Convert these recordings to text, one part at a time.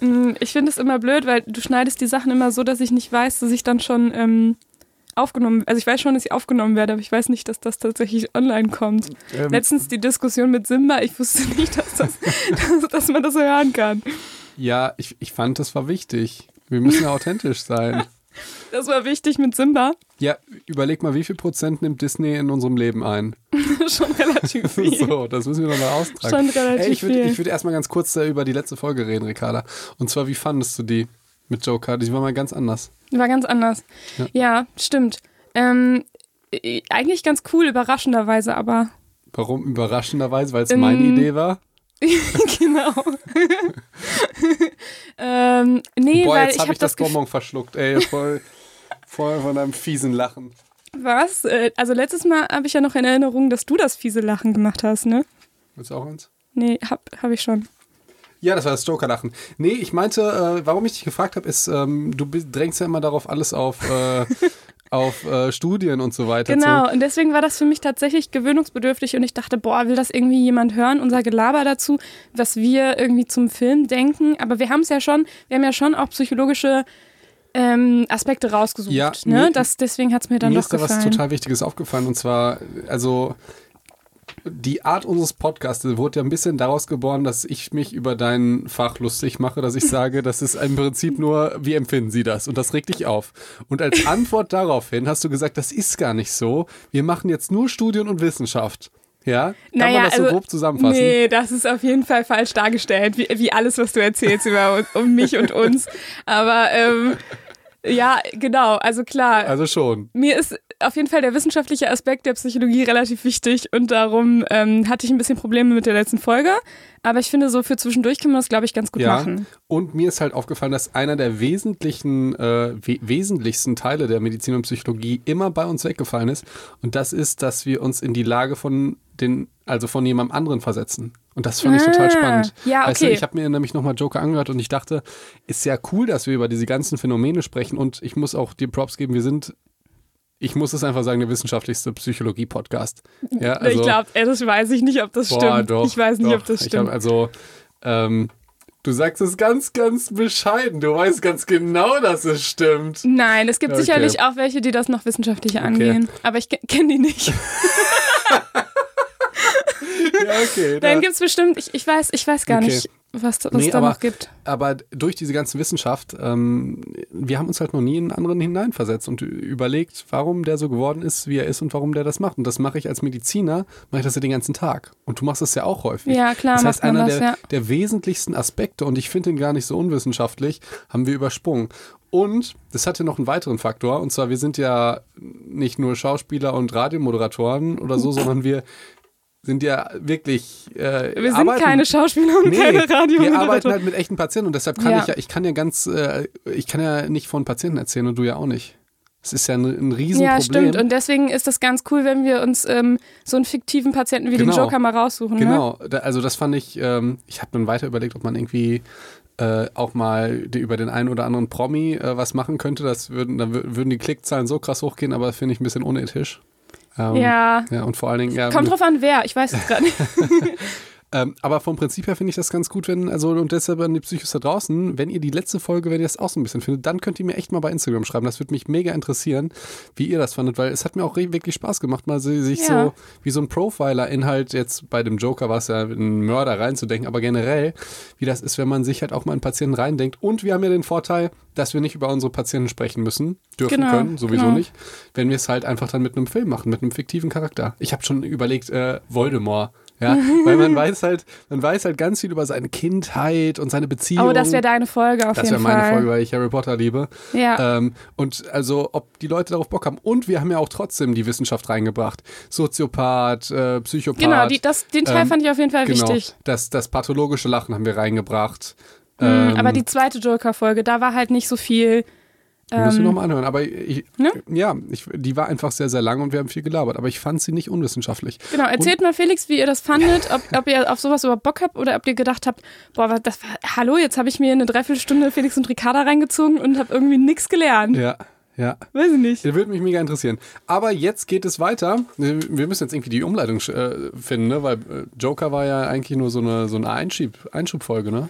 Mm, Ich finde es immer blöd, weil du schneidest die Sachen immer so, dass ich nicht weiß, dass ich dann schon ähm, aufgenommen, also ich weiß schon, dass ich aufgenommen werde, aber ich weiß nicht, dass das tatsächlich online kommt. Ähm, Letztens die Diskussion mit Simba, ich wusste nicht, dass, das, dass, dass man das so hören kann. ja, ich, ich fand, das war wichtig. Wir müssen ja authentisch sein. Das war wichtig mit Simba. Ja, überleg mal, wie viel Prozent nimmt Disney in unserem Leben ein? schon relativ viel. So, das müssen wir nochmal austragen. Schon relativ Ey, ich würde viel. ich würd erstmal ganz kurz äh, über die letzte Folge reden, Ricarda. Und zwar, wie fandest du die mit Joker? Die war mal ganz anders. War ganz anders. Ja. Ja, stimmt. Ähm, äh, eigentlich ganz cool, überraschenderweise, aber Warum? Überraschenderweise, weil es Ähm, meine Idee war. genau. ähm, nee, Boah, weil jetzt ich habe habe ich das das Bonbon verschluckt, ey. Voll, voll von einem fiesen Lachen. was? Äh, Also letztes Mal habe ich ja noch in Erinnerung, dass du das fiese Lachen gemacht hast, ne? Willst du auch eins? Nee, hab, hab ich schon. Ja, das war das Joker-Lachen. Nee, ich meinte, äh, warum ich dich gefragt habe, ist, ähm, du drängst ja immer darauf, alles auf, äh, auf äh, Studien und so weiter Genau, zu. und deswegen war das für mich tatsächlich gewöhnungsbedürftig und ich dachte, boah, will das irgendwie jemand hören, unser Gelaber dazu, was wir irgendwie zum Film denken. Aber wir haben es ja schon, wir haben ja schon auch psychologische ähm, Aspekte rausgesucht. Ja, ne? mir- das, deswegen hat es mir dann Mir doch ist da was gefallen. total Wichtiges aufgefallen und zwar, also die Art unseres Podcasts wurde ja ein bisschen daraus geboren, dass ich mich über dein Fach lustig mache, dass ich sage, das ist im Prinzip nur, wie empfinden Sie das? Und das regt dich auf. Und als Antwort daraufhin hast du gesagt, das ist gar nicht so. Wir machen jetzt nur Studien und Wissenschaft. Ja? Kann Naja, man das so also, grob zusammenfassen? Nee, das ist auf jeden Fall falsch dargestellt, wie, wie alles, was du erzählst über um mich und uns. Aber ähm, ja, genau, also klar. Also schon. Mir ist auf jeden Fall der wissenschaftliche Aspekt der Psychologie relativ wichtig und darum ähm, hatte ich ein bisschen Probleme mit der letzten Folge. Aber ich finde, so für zwischendurch kann man das, glaube ich, ganz gut Ja, machen. und mir ist halt aufgefallen, dass einer der wesentlichen, äh, we wesentlichsten Teile der Medizin und Psychologie immer bei uns weggefallen ist. Und das ist, dass wir uns in die Lage von den, also von jemandem anderen versetzen. Und das fand ich total Ah, spannend. ja, Weißt du, okay. ich habe mir nämlich nochmal Joker angehört und ich dachte, ist ja cool, dass wir über diese ganzen Phänomene sprechen. Und ich muss auch dir Props geben, wir sind, ich muss es einfach sagen, der wissenschaftlichste Psychologie-Podcast. Ja, also, ich glaube, das weiß ich nicht, ob das Boah, stimmt. Doch, ich weiß nicht, doch. ob das stimmt. Hab, also, ähm, du sagst es ganz, ganz bescheiden. Du weißt ganz genau, dass es stimmt. Nein, es gibt Okay. sicherlich auch welche, die das noch wissenschaftlicher angehen. Aber ich kenne die nicht. Ja, okay. Dann da- gibt es bestimmt, ich, ich, weiß, ich weiß gar Okay. nicht, was, was Nee, da aber- noch gibt. aber durch diese ganze Wissenschaft, ähm, wir haben uns halt noch nie in einen anderen hineinversetzt und überlegt, warum der so geworden ist, wie er ist und warum der das macht. Und das mache ich als Mediziner, mache ich das ja den ganzen Tag. Und du machst das ja auch häufig. Ja, klar, Das heißt, einer das, der, ja. der wesentlichsten Aspekte, und ich finde ihn gar nicht so unwissenschaftlich, haben wir übersprungen. Und das hatte noch einen weiteren Faktor, und zwar, wir sind ja nicht nur Schauspieler und Radiomoderatoren oder so, sondern wir sind ja wirklich. Äh, Wir sind arbeiten- keine Schauspieler und Nee, keine wir arbeiten halt mit echten Patienten und deshalb kann Ja. ich ja, ich kann ja ganz, äh, ich kann ja nicht von Patienten erzählen und du ja auch nicht. Es ist ja ein, ein Riesenproblem. Ja, stimmt. Und deswegen ist das ganz cool, wenn wir uns ähm, so einen fiktiven Patienten wie den Genau. Joker mal raussuchen. Ne? Genau, da, also das fand ich, ähm, ich habe dann weiter überlegt, ob man irgendwie äh, auch mal die, über den einen oder anderen Promi äh, was machen könnte. Das würden, dann wür- würden die Klickzahlen so krass hochgehen, aber das finde ich ein bisschen unethisch. Ähm, Ja. ja. Und vor allen Dingen, ja. Kommt drauf an, wer. Ich weiß es gerade nicht. Ähm, aber vom Prinzip her finde ich das ganz gut, wenn, also und deshalb an die Psychos da draußen, wenn ihr die letzte Folge, wenn ihr das auch so ein bisschen findet, dann könnt ihr mir echt mal bei Instagram schreiben. Das würde mich mega interessieren, wie ihr das fandet, weil es hat mir auch wirklich Spaß gemacht, mal sich Ja. so wie so ein Profiler-Inhalt jetzt bei dem Joker war es ja ein Mörder reinzudenken, aber generell, wie das ist, wenn man sich halt auch mal in Patienten reindenkt. Und wir haben ja den Vorteil, dass wir nicht über unsere Patienten sprechen müssen, dürfen Genau, können, sowieso genau. nicht, wenn wir es halt einfach dann mit einem Film machen, mit einem fiktiven Charakter. Ich habe schon überlegt, äh, Voldemort. Ja, weil man weiß halt, man weiß halt ganz viel über seine Kindheit und seine Beziehung. Oh, das wäre deine Folge auf Das jeden wäre meine Fall. Folge, weil ich Harry Potter liebe. Ja. Ähm, und also, ob die Leute darauf Bock haben. Und wir haben ja auch trotzdem die Wissenschaft reingebracht. Soziopath, äh, Psychopath. genau, die, das, den Teil ähm, fand ich auf jeden Fall genau, wichtig. Das, das pathologische Lachen haben wir reingebracht. Mhm, Ähm, aber die zweite Joker-Folge, da war halt nicht so viel. Müssen wir Ähm, nochmal anhören. Aber ich, Ne? ja, ich, die war einfach sehr, sehr lang und wir haben viel gelabert. Aber ich fand sie nicht unwissenschaftlich. Genau, erzählt mal Felix, wie ihr das fandet, ob, ob ihr auf sowas überhaupt Bock habt oder ob ihr gedacht habt, boah, das war, hallo, jetzt habe ich mir eine Dreiviertelstunde Felix und Ricarda reingezogen und habe irgendwie nichts gelernt. Ja, ja. Weiß ich nicht. Der würde mich mega interessieren. Aber jetzt geht es weiter. Wir müssen jetzt irgendwie die Umleitung äh, finden, ne? weil äh, Joker war ja eigentlich nur so eine, so eine Einschub, Einschubfolge, ne?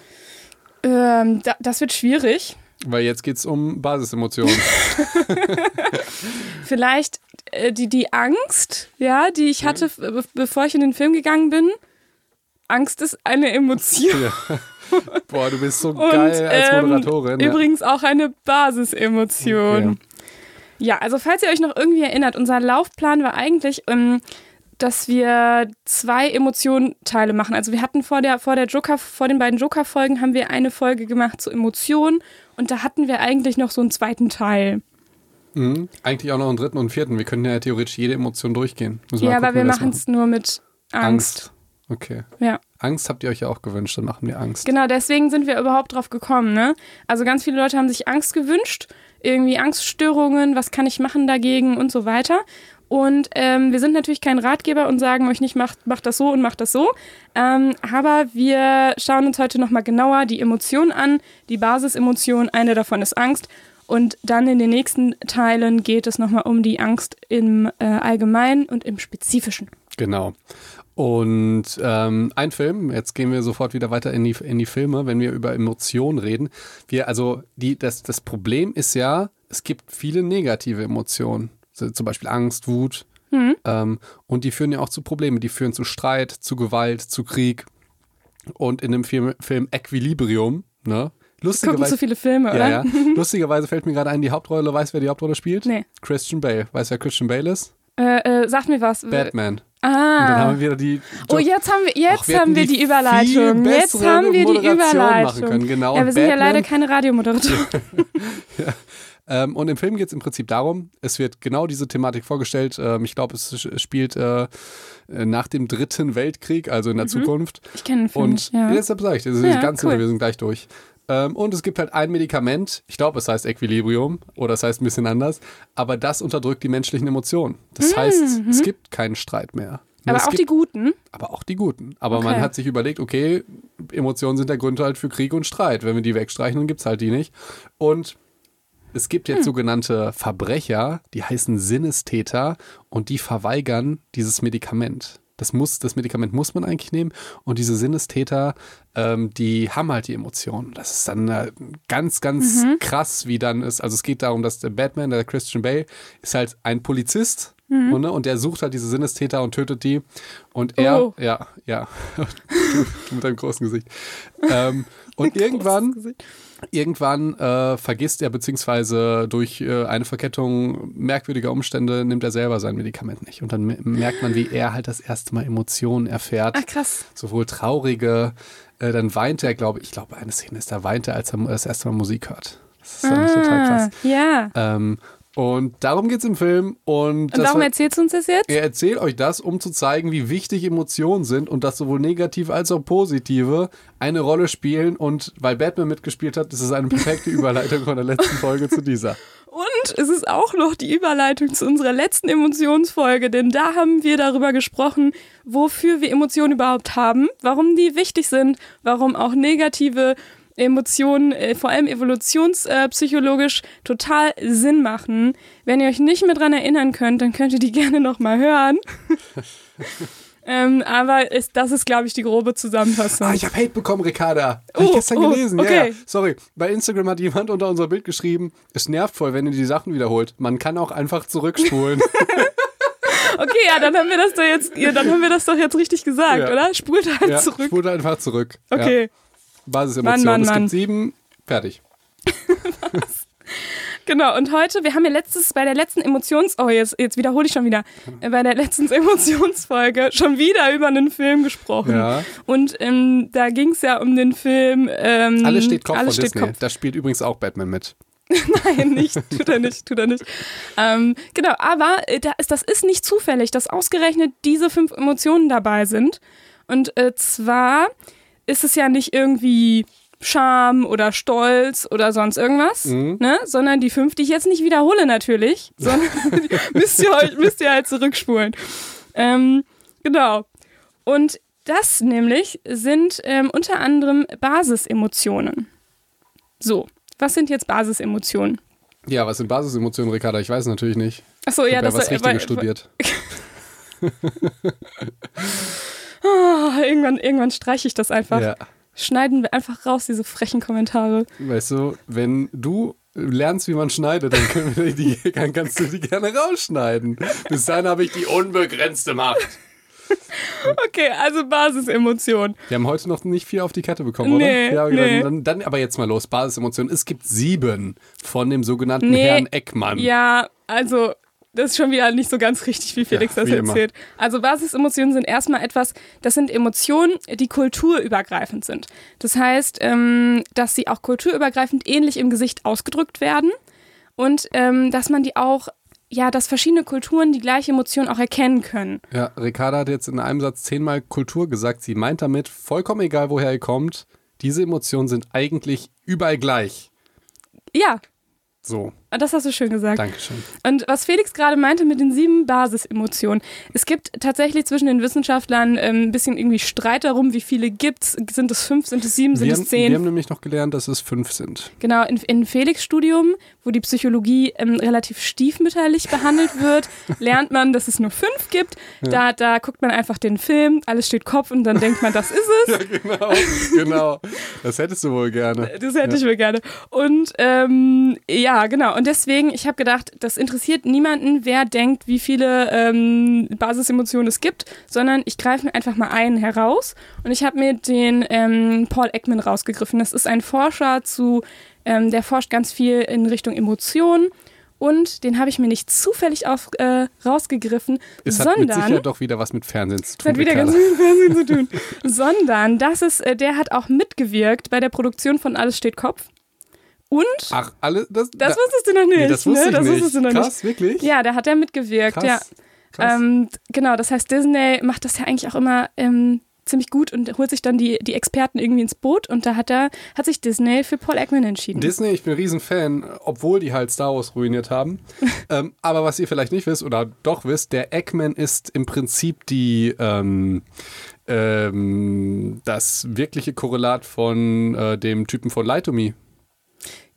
Ähm, da, das wird schwierig. Weil jetzt geht es um Basisemotionen. Vielleicht äh, die, die Angst, ja, die ich hatte, be bevor ich in den Film gegangen bin. Angst ist eine Emotion. Ja. Boah, du bist so Und, geil als ähm, Moderatorin. Ähm, übrigens auch eine Basisemotion. Okay. Ja, also falls ihr euch noch irgendwie erinnert, unser Laufplan war eigentlich, ähm, dass wir zwei Emotionenteile machen. Also wir hatten vor der, vor der Joker, vor den beiden Joker-Folgen haben wir eine Folge gemacht zu Emotionen und da hatten wir eigentlich noch so einen zweiten Teil. Mhm. Eigentlich auch noch einen dritten und einen vierten. Wir können ja theoretisch jede Emotion durchgehen. Ja, aber wir machen es nur mit Angst. Angst. Okay. Ja. Angst habt ihr euch ja auch gewünscht, dann machen wir Angst. Genau, deswegen sind wir überhaupt drauf gekommen, ne? Also ganz viele Leute haben sich Angst gewünscht, irgendwie Angststörungen, was kann ich machen dagegen und so weiter. Und ähm, wir sind natürlich kein Ratgeber und sagen euch nicht, macht, macht das so und macht das so. Ähm, aber wir schauen uns heute nochmal genauer die Emotionen an, die Basisemotion, eine davon ist Angst. Und dann in den nächsten Teilen geht es nochmal um die Angst im äh, Allgemeinen und im Spezifischen. Genau. Und ähm, ein Film, jetzt gehen wir sofort wieder weiter in die, in die Filme, wenn wir über Emotionen reden. Wir, also die, das, das Problem ist ja, es gibt viele negative Emotionen zum Beispiel Angst, Wut. Mhm. Ähm, und die führen ja auch zu Problemen. Die führen zu Streit, zu Gewalt, zu Krieg. Und in dem Film, Film Equilibrium, ne? Lustigerweise, gucken so viele Filme, oder? Ja, ja. Lustigerweise fällt mir gerade ein, die Hauptrolle, weißt du, wer die Hauptrolle spielt? Nee. Christian Bale. Weißt du, wer Christian Bale ist? Äh, äh, sag mir was. Batman. Ah. Und dann haben wir wieder die. Oh, jetzt haben wir, jetzt Ach, wir haben wir die, die Überleitung. Jetzt haben wir die Überleitung. Genau. Ja, wir sind Batman, ja leider keine Radiomoderatoren. ja. Ähm, und im Film geht es im Prinzip darum, es wird genau diese Thematik vorgestellt. Ähm, ich glaube, es spielt äh, nach dem Dritten Weltkrieg, also in der mhm. Zukunft. Ich kenne den Film. Und ja. deshalb sage ich, das ist ja, ganz cool. wir sind gleich durch. Ähm, und es gibt halt ein Medikament, ich glaube, es heißt Equilibrium oder es heißt ein bisschen anders, aber das unterdrückt die menschlichen Emotionen. Das mhm. heißt, es gibt keinen Streit mehr. Aber auch gibt, die Guten? Aber auch die Guten. Aber okay. man hat sich überlegt, okay, Emotionen sind der Grund halt für Krieg und Streit. Wenn wir die wegstreichen, dann gibt es halt die nicht. Und es gibt jetzt hm. sogenannte Verbrecher, die heißen Sinnestäter und die verweigern dieses Medikament. Das muss, das Medikament muss man eigentlich nehmen und diese Sinnestäter, ähm, die haben halt die Emotionen. Das ist dann äh, ganz, ganz mhm. krass, wie dann ist. Also es geht darum, dass der Batman, der Christian Bale, ist halt ein Polizist Mhm. Und, ne, und der sucht halt diese Sinnestäter und tötet die. Und er, oh. ja, ja, du, mit deinem großen Gesicht. Ähm, und irgendwann, irgendwann äh, vergisst er, beziehungsweise durch äh, eine Verkettung merkwürdiger Umstände nimmt er selber sein Medikament nicht. Und dann merkt man, wie er halt das erste Mal Emotionen erfährt. Ach, krass. Sowohl traurige, äh, dann weint er, glaube ich, ich glaube, eine Szene ist, da weint er, als er das erste Mal Musik hört. Das ist ah, total krass. Ja. Ähm, und darum geht es im Film. Und, und warum erzählst du uns das jetzt? Er erzählt euch das, um zu zeigen, wie wichtig Emotionen sind und dass sowohl negative als auch positive eine Rolle spielen. Und weil Batman mitgespielt hat, ist es eine perfekte Überleitung von der letzten Folge zu dieser. Und es ist auch noch die Überleitung zu unserer letzten Emotionsfolge, denn da haben wir darüber gesprochen, wofür wir Emotionen überhaupt haben, warum die wichtig sind, warum auch negative Emotionen, äh, vor allem evolutionspsychologisch, total Sinn machen. Wenn ihr euch nicht mehr dran erinnern könnt, dann könnt ihr die gerne nochmal hören. ähm, aber ist, das ist, glaube ich, die grobe Zusammenfassung. Ah, ich habe Hate bekommen, Ricarda. Habe oh, ich gestern oh, gelesen. Okay. Ja, ja. Sorry. Bei Instagram hat jemand unter unser Bild geschrieben, es nervt voll, wenn ihr die Sachen wiederholt. Man kann auch einfach zurückspulen. Okay, ja, dann haben wir das doch jetzt, ja, dann haben wir das doch jetzt richtig gesagt, ja. oder? Spult halt ja, zurück. Spult einfach zurück. Okay. Ja. Basisemotionen. Mann, Mann, es Mann. gibt sieben. Fertig. Was? Genau, und heute, wir haben ja letztes, bei der letzten Emotions, oh, jetzt, jetzt wiederhole ich schon wieder, äh, bei der letzten Emotionsfolge schon wieder über einen Film gesprochen. Ja. Und ähm, da ging es ja um den Film. Ähm, Alles steht Kopf Alles von steht Disney. Kopf. Da spielt übrigens auch Batman mit. Nein, nicht, tut er nicht, tut er nicht. Ähm, genau, aber äh, das ist nicht zufällig, dass ausgerechnet diese fünf Emotionen dabei sind. Und äh, zwar ist es ja nicht irgendwie Scham oder Stolz oder sonst irgendwas, mhm. ne? sondern die fünf, die ich jetzt nicht wiederhole natürlich, sondern müsst, ihr euch, müsst ihr halt zurückspulen. Ähm, genau. Und das nämlich sind ähm, unter anderem Basisemotionen. So, was sind jetzt Basisemotionen? Ja, was sind Basisemotionen, Ricarda? Ich weiß natürlich nicht. Achso, ja, das was Richtiges studiert. oh, irgendwann, irgendwann streiche ich das einfach. Ja. Schneiden wir einfach raus, diese frechen Kommentare. Weißt du, wenn du lernst, wie man schneidet, dann, die, dann kannst du die gerne rausschneiden. Bis dahin habe ich die unbegrenzte Macht. Okay, also Basisemotion. Wir haben heute noch nicht viel auf die Kette bekommen, oder? Nee, ja, nee. Dann, dann aber jetzt mal los. Basisemotion. Es gibt sieben von dem sogenannten Nee. Herrn Eckmann. Ja, also das ist schon wieder nicht so ganz richtig, wie Felix Ja, das wie immer. erzählt. Also Basisemotionen sind erstmal etwas, das sind Emotionen, die kulturübergreifend sind. Das heißt, ähm, dass sie auch kulturübergreifend ähnlich im Gesicht ausgedrückt werden und ähm, dass man die auch, ja, dass verschiedene Kulturen die gleiche Emotion auch erkennen können. Ja, Ricarda hat jetzt in einem Satz zehnmal Kultur gesagt. Sie meint damit, vollkommen egal, woher ihr kommt, diese Emotionen sind eigentlich überall gleich. Ja, So, das hast du schön gesagt. Dankeschön. Und was Felix gerade meinte mit den sieben Basisemotionen. Es gibt tatsächlich zwischen den Wissenschaftlern ähm, ein bisschen irgendwie Streit darum, wie viele gibt's. Sind es fünf, sind es sieben, sind Wir es haben, zehn? wir haben nämlich noch gelernt, dass es fünf sind. Genau, in, in Felix Studium, wo die Psychologie ähm, relativ stiefmütterlich behandelt wird, lernt man, dass es nur fünf gibt. Da, da guckt man einfach den Film, alles steht Kopf und dann denkt man, das ist es. Genau, genau. Das hättest du wohl gerne. Das hätte ich mir gerne. Und ähm, ja, genau. Und deswegen, ich habe gedacht, das interessiert niemanden, wer denkt, wie viele ähm, Basisemotionen es gibt, sondern ich greife mir einfach mal einen heraus. Und ich habe mir den ähm, Paul Ekman rausgegriffen. Das ist ein Forscher zu, ähm, der forscht ganz viel in Richtung Emotionen. Und den habe ich mir nicht zufällig auf, äh, rausgegriffen, Es hat mit sondern Sicherheit doch wieder was mit Fernsehen zu das tun. hat wieder ganz viel mit Fernsehen zu tun. Sondern das ist, äh, der hat auch mitgewirkt bei der Produktion von Alles steht Kopf. Und Ach, alle, das, das da- wusstest du noch nicht. nee, das wusste ne? ich das nicht. wusstest du noch Krass, wirklich? nicht. Ja, da hat er mitgewirkt. Krass. Ja. Krass. Ähm, genau, das heißt, Disney macht das ja eigentlich auch immer ähm, ziemlich gut und holt sich dann die, die Experten irgendwie ins Boot und da hat er, hat sich Disney für Paul Ekman entschieden. Disney, ich bin ein Riesenfan, obwohl die halt Star Wars ruiniert haben. ähm, aber was ihr vielleicht nicht wisst oder doch wisst, der Eggman ist im Prinzip die ähm, ähm, das wirkliche Korrelat von äh, dem Typen von Lie to Me.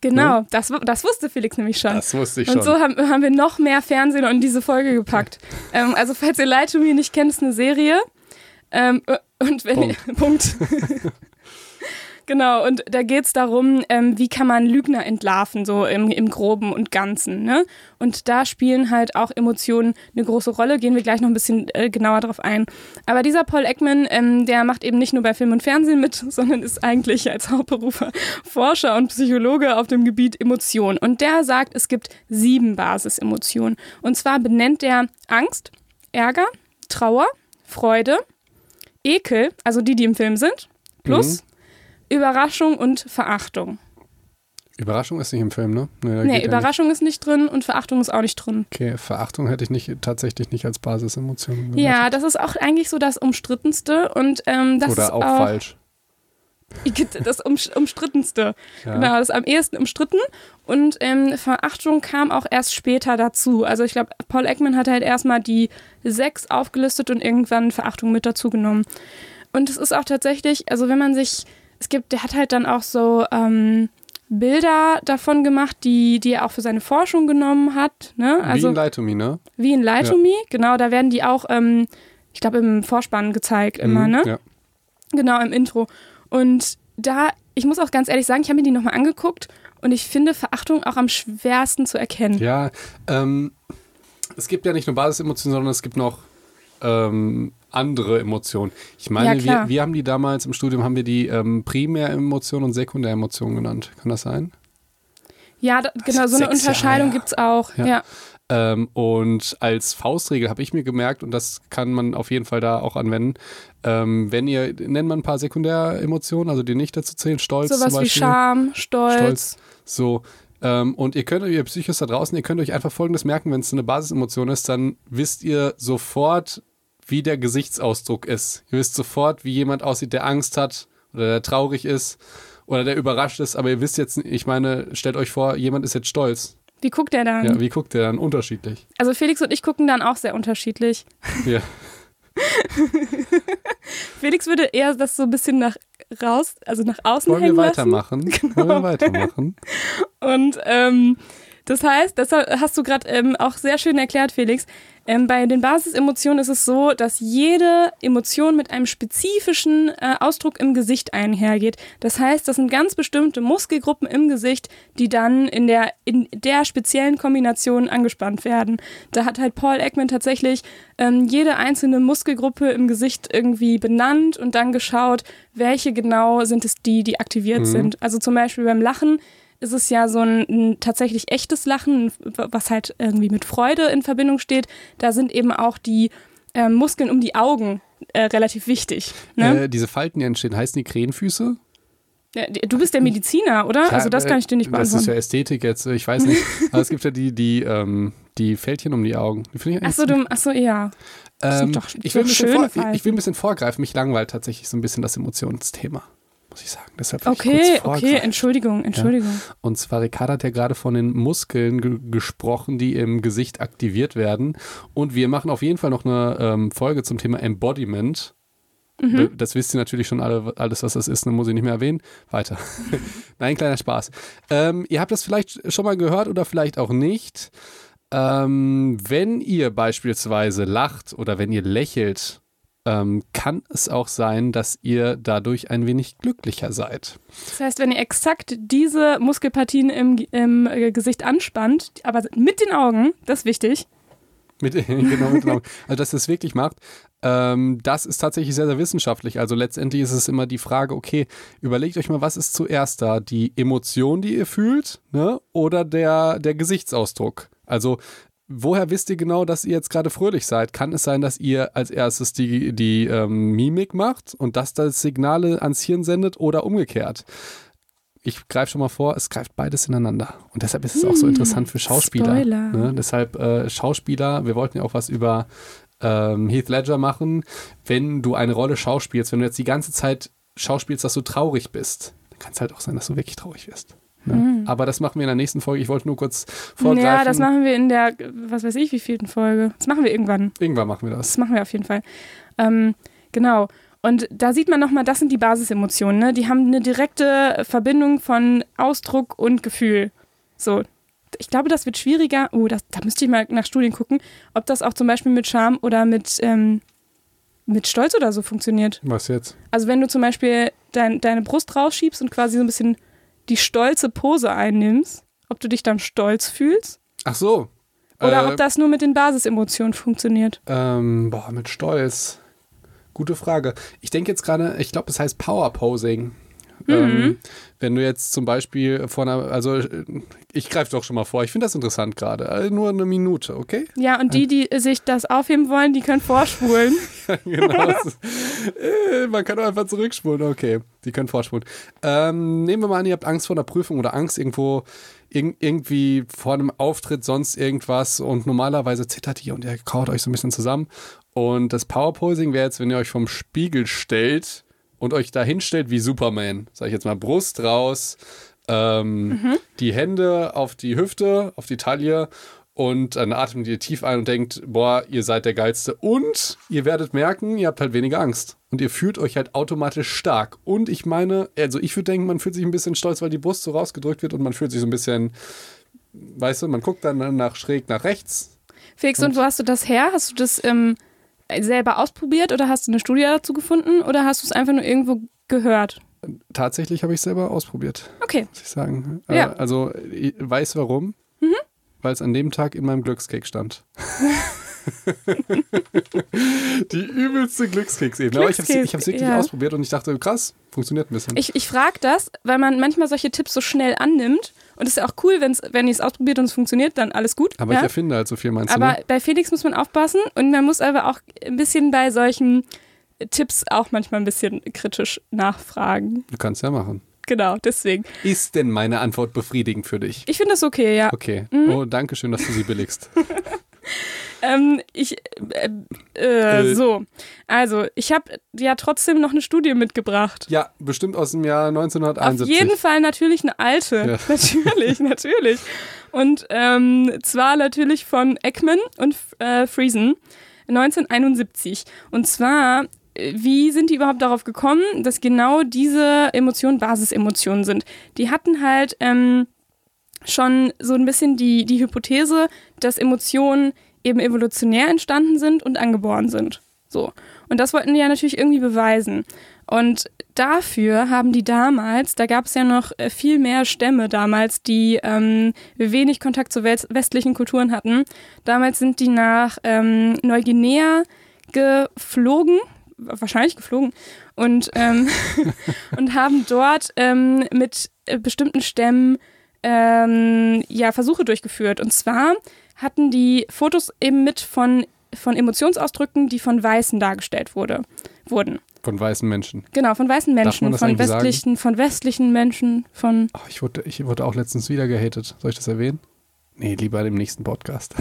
Genau, das, wu- das wusste Felix nämlich schon. Das wusste ich Und schon. so haben, haben wir noch mehr Fernsehen in diese Folge gepackt. ähm, also falls ihr Lie to Me nicht kennt, ist eine Serie. Ähm, äh, und wenn Punkt. Ihr, Punkt. genau, und da geht es darum, ähm, wie kann man Lügner entlarven, so im, im Groben und Ganzen. Ne? Und da spielen halt auch Emotionen eine große Rolle. Gehen wir gleich noch ein bisschen äh, genauer drauf ein. Aber dieser Paul Ekman, ähm, der macht eben nicht nur bei Film und Fernsehen mit, sondern ist eigentlich als Hauptberufer Forscher und Psychologe auf dem Gebiet Emotion. Und der sagt, es gibt sieben Basisemotionen. Und zwar benennt der Angst, Ärger, Trauer, Freude, Ekel, also die, die im Film sind, plus Überraschung und Verachtung. Überraschung ist nicht im Film, ne? Nee, Nee, geht ja Überraschung ist nicht drin und Verachtung ist auch nicht drin. Okay, Verachtung hätte ich nicht, tatsächlich nicht als Basisemotion gewertet. Ja, das ist auch eigentlich so das Umstrittenste und ähm, das ist Oder auch, falsch. das um, Umstrittenste. Ja. Genau, das ist am ehesten umstritten. Und ähm, Verachtung kam auch erst später dazu. Also ich glaube, Paul Ekman hat halt erstmal die sechs aufgelistet und irgendwann Verachtung mit dazu genommen. Und es ist auch tatsächlich, also wenn man sich, es gibt, der hat halt dann auch so ähm, Bilder davon gemacht, die, die er auch für seine Forschung genommen hat. Ne? Wie Also in Lie to Me, ne? wie in to Ja. Genau, da werden die auch, ähm, ich glaube, im Vorspann gezeigt immer, Mhm, ne? Ja. Genau, im Intro. Und da, ich muss auch ganz ehrlich sagen, ich habe mir die nochmal angeguckt und ich finde Verachtung auch am schwersten zu erkennen. Ja, ähm, es gibt ja nicht nur Basisemotionen, sondern es gibt noch ähm, andere Emotionen. Ich meine, Ja, wir, wir haben die damals im Studium, haben wir die ähm, Primäremotionen und Sekundäremotionen genannt. Kann das sein? Ja, da, genau, so eine Unterscheidung her. gibt's auch. Ja. Ja. Ähm, und als Faustregel habe ich mir gemerkt, und das kann man auf jeden Fall da auch anwenden, ähm, wenn ihr, nennt man ein paar Sekundäremotionen, also die nicht dazu zählen, Stolz Sowas zum wie Beispiel. Scham, Stolz. Stolz. So. Ähm, und ihr könnt euch, ihr Psychos da draußen, ihr könnt euch einfach folgendes merken, wenn es eine Basisemotion ist, dann wisst ihr sofort, wie der Gesichtsausdruck ist. Ihr wisst sofort, wie jemand aussieht, der Angst hat oder der traurig ist oder der überrascht ist, aber ihr wisst jetzt, ich meine, stellt euch vor, jemand ist jetzt stolz. Wie guckt der dann? Ja, wie guckt der dann? Unterschiedlich. Also Felix und ich gucken dann auch sehr unterschiedlich. Ja. Felix würde eher das so ein bisschen nach raus, also nach außen Wollen wir hängen weitermachen? Genau. Wollen wir weitermachen? Und ähm, Das heißt, das hast du gerade ähm, auch sehr schön erklärt, Felix. Ähm, bei den Basisemotionen ist es so, dass jede Emotion mit einem spezifischen äh, Ausdruck im Gesicht einhergeht. Das heißt, das sind ganz bestimmte Muskelgruppen im Gesicht, die dann in der, in der speziellen Kombination angespannt werden. Da hat halt Paul Ekman tatsächlich ähm, jede einzelne Muskelgruppe im Gesicht irgendwie benannt und dann geschaut, welche genau sind es die, die aktiviert mhm. sind. Also zum Beispiel beim Lachen ist es ja so ein, ein, tatsächlich echtes Lachen, was halt irgendwie mit Freude in Verbindung steht. Da sind eben auch die äh, Muskeln um die Augen äh, relativ wichtig. Ne? Äh, diese Falten, die entstehen, heißen die Krähenfüße? Ja, du bist der Mediziner, oder? Ja, also das kann ich dir nicht beantworten. Das ist ja Ästhetik jetzt, ich weiß nicht. Aber es gibt ja die, die, ähm, die Fältchen um die Augen. Achso, ach ja. Ähm, ich, will vor, ich, will ein bisschen vorgreifen. Mich langweilt tatsächlich so ein bisschen das Emotionsthema muss ich sagen. Deshalb okay, okay, Entschuldigung, Entschuldigung. Ja. Und zwar, Ricardo hat ja gerade von den Muskeln gesprochen, die im Gesicht aktiviert werden. Und wir machen auf jeden Fall noch eine ähm, Folge zum Thema Embodiment. Mhm. Das wisst ihr natürlich schon alle, alles, was das ist, dann muss ich nicht mehr erwähnen. Weiter. Nein, kleiner Spaß. Ähm, ihr habt das vielleicht schon mal gehört oder vielleicht auch nicht. Ähm, wenn ihr beispielsweise lacht oder wenn ihr lächelt, ähm, kann es auch sein, dass ihr dadurch ein wenig glücklicher seid. Das heißt, wenn ihr exakt diese Muskelpartien im, im äh, Gesicht anspannt, aber mit den Augen, das ist wichtig. Mit, genau, mit den Augen. Also, dass ihr es wirklich macht, ähm, das ist tatsächlich sehr, sehr wissenschaftlich. Also letztendlich ist es immer die Frage, okay, überlegt euch mal, was ist zuerst da? Die Emotion, die ihr fühlt, ne? oder der, der Gesichtsausdruck? Also woher wisst ihr genau, dass ihr jetzt gerade fröhlich seid? Kann es sein, dass ihr als erstes die, die ähm, Mimik macht und das das Signale ans Hirn sendet oder umgekehrt? Ich greife schon mal vor, es greift beides ineinander. Und deshalb ist es auch so hm, interessant für Schauspieler. Ne? Deshalb äh, Schauspieler, wir wollten ja auch was über ähm, Heath Ledger machen. Wenn du eine Rolle schauspielst, wenn du jetzt die ganze Zeit schauspielst, dass du traurig bist, dann kann es halt auch sein, dass du wirklich traurig wirst. Ne? Mhm. Aber das machen wir in der nächsten Folge. Ich wollte nur kurz vorgreifen. Ja, das machen wir in der, was weiß ich, wie vielten Folge. Das machen wir irgendwann. Irgendwann machen wir das. Das machen wir auf jeden Fall. Ähm, genau. Und da sieht man nochmal, das sind die Basisemotionen. Ne? Die haben eine direkte Verbindung von Ausdruck und Gefühl. So. Ich glaube, das wird schwieriger. Oh, das, da müsste ich mal nach Studien gucken, ob das auch zum Beispiel mit Scham oder mit, ähm, mit Stolz oder so funktioniert. Was jetzt? Also wenn du zum Beispiel dein, deine Brust rausschiebst und quasi so ein bisschen die stolze Pose einnimmst, ob du dich dann stolz fühlst. Ach so. Oder äh, ob das nur mit den Basisemotionen funktioniert. Ähm, boah, mit Stolz. Gute Frage. Ich denke jetzt gerade, ich glaube, es heißt Power Posing. Mhm. Ähm, wenn du jetzt zum Beispiel vor einer, also ich greife doch schon mal vor, ich finde das interessant gerade. Also nur eine Minute, okay? Ja, und die, die sich das aufheben wollen, die können vorspulen. ja, genau. äh, man kann doch einfach zurückspulen, okay. Die können vorspulen. Ähm, nehmen wir mal an, ihr habt Angst vor einer Prüfung oder Angst irgendwo ir irgendwie vor einem Auftritt, sonst irgendwas und normalerweise zittert ihr und ihr kaut euch so ein bisschen zusammen. Und das Powerposing wäre jetzt, wenn ihr euch vom Spiegel stellt und euch da hinstellt wie Superman. Sag ich jetzt mal, Brust raus, ähm, mhm. die Hände auf die Hüfte, auf die Taille und dann atmet ihr tief ein und denkt, boah, ihr seid der Geilste. Und ihr werdet merken, ihr habt halt weniger Angst. Und ihr fühlt euch halt automatisch stark. Und ich meine, also ich würde denken, man fühlt sich ein bisschen stolz, weil die Brust so rausgedrückt wird und man fühlt sich so ein bisschen, weißt du, man guckt dann nach schräg nach rechts. Felix, und, und wo hast du das her? Hast du das ähm, selber ausprobiert oder hast du eine Studie dazu gefunden oder hast du es einfach nur irgendwo gehört? Tatsächlich habe ich es selber ausprobiert. Okay. Muss ich sagen. Äh, ja. Also, ich weiß warum. Mhm. Weil es an dem Tag in meinem Glückscake stand. die übelste Glückskeks-Ebene. Aber ich habe es wirklich ja. ausprobiert und ich dachte, krass, funktioniert ein bisschen. Ich, ich frage das, weil man manchmal solche Tipps so schnell annimmt. Und es ist ja auch cool, wenn's, wenn ihr es ausprobiert und es funktioniert, dann alles gut. Aber ja? ich erfinde halt so viel, meinst aber du? Aber ne? bei Felix muss man aufpassen und man muss aber auch ein bisschen bei solchen Tipps auch manchmal ein bisschen kritisch nachfragen. Du kannst ja machen. Genau, deswegen. Ist denn meine Antwort befriedigend für dich? Ich finde das okay, ja. Okay. Mhm. Oh, danke schön, dass du sie billigst. ähm, ich, äh, äh, äh, so, also ich habe ja trotzdem noch eine Studie mitgebracht. Ja, bestimmt aus dem Jahr 1971. Auf jeden Fall natürlich eine alte. Ja. Natürlich, natürlich. Und ähm, zwar natürlich von Ekman und äh, Friesen 1971. Und zwar äh, wie sind die überhaupt darauf gekommen, dass genau diese Emotionen Basisemotionen sind? Die hatten halt ähm, schon so ein bisschen die, die Hypothese, dass Emotionen eben evolutionär entstanden sind und angeboren sind. So. Und das wollten die ja natürlich irgendwie beweisen. Und dafür haben die damals, da gab es ja noch äh, viel mehr Stämme damals, die ähm, wenig Kontakt zu westlichen Kulturen hatten. Damals sind die nach ähm, Neuguinea geflogen, wahrscheinlich geflogen, und, ähm, und haben dort ähm, mit äh, bestimmten Stämmen ähm, ja, Versuche durchgeführt. Und zwar hatten die Fotos eben mit von, von Emotionsausdrücken, die von Weißen dargestellt wurde, wurden. Von weißen Menschen. Genau, von weißen Menschen, von westlichen, von westlichen Menschen, von. Oh, ich, wurde, ich wurde auch letztens wieder gehatet. Soll ich das erwähnen? Nee, lieber im nächsten Podcast.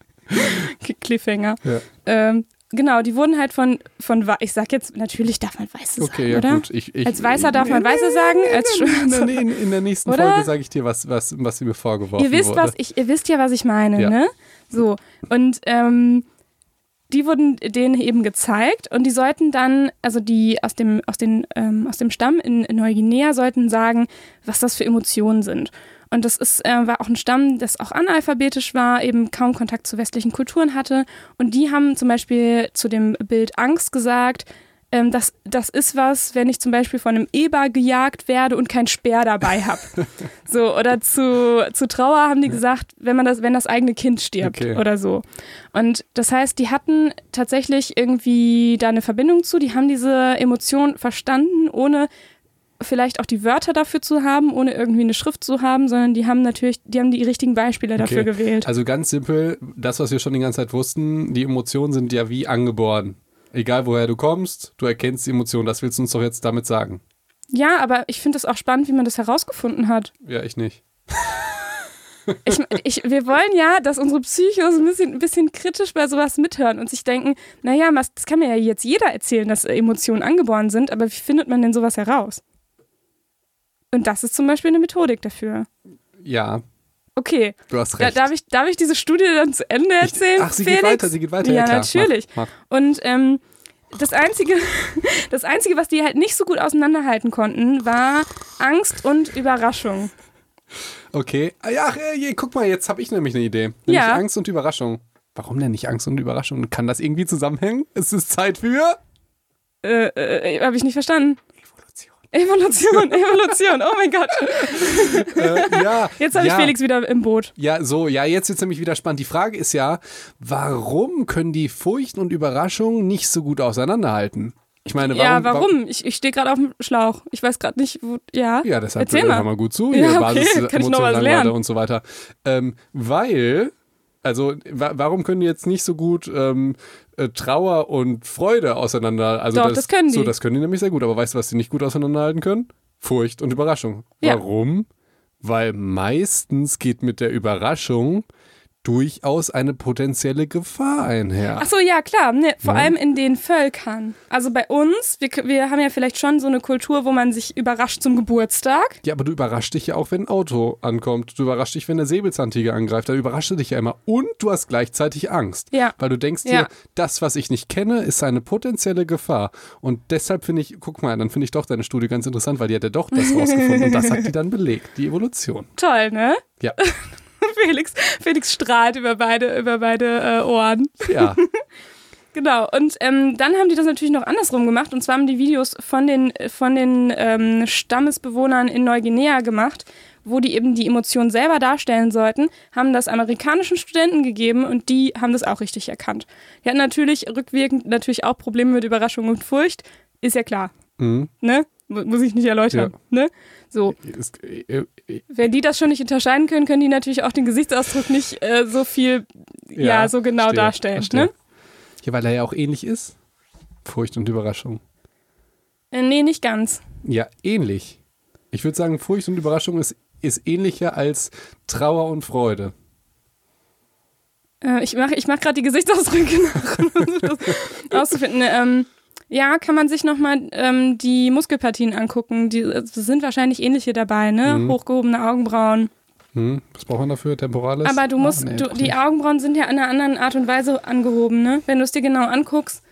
Cliffhanger. Ja. Ähm, genau, die wurden halt von, von ich sag jetzt, natürlich darf man Weiße okay, sagen, ja, oder? Gut. Ich, ich, als Weißer darf man Weiße sagen, als Schwarzer. In, in, der nächsten oder? Folge sage ich dir, was, was, was sie mir vorgeworfen ihr wisst, wurde. Was ich, ihr wisst ja, was ich meine, ja. ne? So, und ähm, die wurden denen eben gezeigt und die sollten dann, also die aus dem, aus den, ähm, aus dem Stamm in, in Neuguinea sollten sagen, was das für Emotionen sind. Und das ist, äh, war auch ein Stamm, das auch analphabetisch war, eben kaum Kontakt zu westlichen Kulturen hatte. Und die haben zum Beispiel zu dem Bild Angst gesagt, ähm, das, das ist was, wenn ich zum Beispiel von einem Eber gejagt werde und kein Speer dabei habe. so, oder zu, zu Trauer haben die gesagt, wenn man das, wenn das eigene Kind stirbt okay. oder so. Und das heißt, die hatten tatsächlich irgendwie da eine Verbindung zu, die haben diese Emotion verstanden, ohne vielleicht auch die Wörter dafür zu haben, ohne irgendwie eine Schrift zu haben, sondern die haben natürlich, die haben die richtigen Beispiele okay. dafür gewählt. Also ganz simpel, das, was wir schon die ganze Zeit wussten, die Emotionen sind ja wie angeboren. Egal woher du kommst, du erkennst die Emotionen. Das willst du uns doch jetzt damit sagen. Ja, aber ich finde es auch spannend, wie man das herausgefunden hat. Ja, ich nicht. Ich, ich, wir wollen ja, dass unsere Psychos ein bisschen, ein bisschen kritisch bei sowas mithören und sich denken, naja, das kann mir ja jetzt jeder erzählen, dass Emotionen angeboren sind, aber wie findet man denn sowas heraus? Und das ist zum Beispiel eine Methodik dafür. Ja. Okay. Du hast recht. Da, darf, ich, darf ich diese Studie dann zu Ende erzählen? Ich, ach, sie Felix? geht weiter, sie geht weiter. Ja, ja natürlich. Mach, mach. Und ähm, das Einzige, das Einzige, was die halt nicht so gut auseinanderhalten konnten, war Angst und Überraschung. Okay. Ah, ja, ach, guck mal, jetzt habe ich nämlich eine Idee. Nämlich ja. Angst und Überraschung. Warum denn nicht Angst und Überraschung? Kann das irgendwie zusammenhängen? Es ist Zeit für. Äh, äh, habe ich nicht verstanden. Evolution, Evolution, oh mein Gott. Äh, ja, jetzt habe ich Felix wieder im Boot. Ja, so, ja, jetzt wird es nämlich wieder spannend. Die Frage ist ja, warum können die Furcht und Überraschung nicht so gut auseinanderhalten? Ich meine, warum? Ja, warum? Ich, ich stehe gerade auf dem Schlauch. Ich weiß gerade nicht, wo. Ja, ja deshalb Erzähl mal. mal gut zu. Ja, okay. Basis, Kann ich noch was lernen. und so weiter. Ähm, weil also wa warum können die jetzt nicht so gut ähm, äh, Trauer und Freude auseinander? Also Doch, das, das können die. So, das können die nämlich sehr gut. Aber weißt du, was sie nicht gut auseinanderhalten können? Furcht und Überraschung. Ja. Warum? Weil meistens geht mit der Überraschung durchaus eine potenzielle Gefahr einher. Ach so, ja, klar. Ne, vor ja. allem in den Völkern. Also bei uns, wir, wir haben ja vielleicht schon so eine Kultur, wo man sich überrascht zum Geburtstag. Ja, aber du überraschst dich ja auch, wenn ein Auto ankommt. Du überraschst dich, wenn der Säbelzahntiger angreift. Da überrascht du dich ja immer. Und du hast gleichzeitig Angst. Ja. Weil du denkst dir, ja. das, was ich nicht kenne, ist eine potenzielle Gefahr. Und deshalb finde ich, guck mal, dann finde ich doch deine Studie ganz interessant, weil die hat ja doch das rausgefunden. und das hat die dann belegt, die Evolution. Toll, ne? Ja. Felix, Felix strahlt über beide, über beide äh, Ohren. Ja. Genau, und ähm, dann haben die das natürlich noch andersrum gemacht. Und zwar haben die Videos von den, von den ähm, Stammesbewohnern in Neuguinea gemacht, wo die eben die Emotionen selber darstellen sollten, haben das amerikanischen Studenten gegeben und die haben das auch richtig erkannt. Die hatten natürlich rückwirkend natürlich auch Probleme mit Überraschung und Furcht, ist ja klar. Mhm. Ne? Muss ich nicht erläutern. Ja. Ne? So. Äh, äh, Wenn die das schon nicht unterscheiden können, können die natürlich auch den Gesichtsausdruck nicht äh, so viel, ja, ja so genau verstehe, darstellen. Verstehe. Ne? Ja, weil er ja auch ähnlich ist. Furcht und Überraschung. Äh, nee, nicht ganz. Ja, ähnlich. Ich würde sagen, Furcht und Überraschung ist, ist ähnlicher als Trauer und Freude. Äh, ich mache ich mach gerade die Gesichtsausdrücke nach, um das auszufinden. Ähm, ja, kann man sich nochmal ähm, die Muskelpartien angucken. Die sind wahrscheinlich ähnliche dabei, ne? Mhm. Hochgehobene Augenbrauen. Hm, was braucht man dafür? Temporales? Aber du musst, ah, nee, du, die Augenbrauen sind ja in einer anderen Art und Weise angehoben, ne? Wenn du es dir genau anguckst.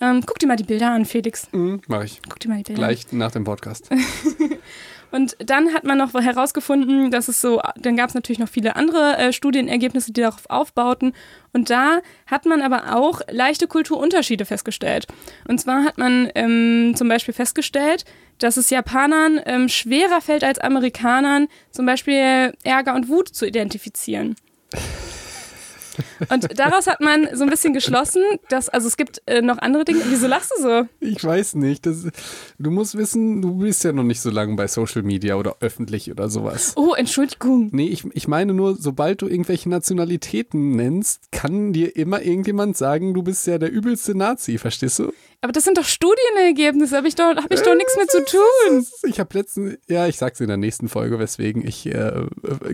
Ähm, guck dir mal die Bilder an, Felix. Mhm, mach ich. Guck dir mal die Bilder Gleich an. nach dem Podcast. Und dann hat man noch herausgefunden, dass es so, dann gab es natürlich noch viele andere äh, Studienergebnisse, die darauf aufbauten. Und da hat man aber auch leichte Kulturunterschiede festgestellt. Und zwar hat man ähm, zum Beispiel festgestellt, dass es Japanern ähm, schwerer fällt als Amerikanern, zum Beispiel Ärger und Wut zu identifizieren. Und daraus hat man so ein bisschen geschlossen, dass, also es gibt äh, noch andere Dinge. Wieso lachst du so? Ich weiß nicht. Das, du musst wissen, du bist ja noch nicht so lange bei Social Media oder öffentlich oder sowas. Oh, Entschuldigung. Nee, ich, ich meine nur, sobald du irgendwelche Nationalitäten nennst, kann dir immer irgendjemand sagen, du bist ja der übelste Nazi, verstehst du? Aber das sind doch Studienergebnisse, habe ich doch, hab ich doch nichts mehr zu tun. Ich habe letztens, ja, ich sag's in der nächsten Folge, weswegen ich äh, äh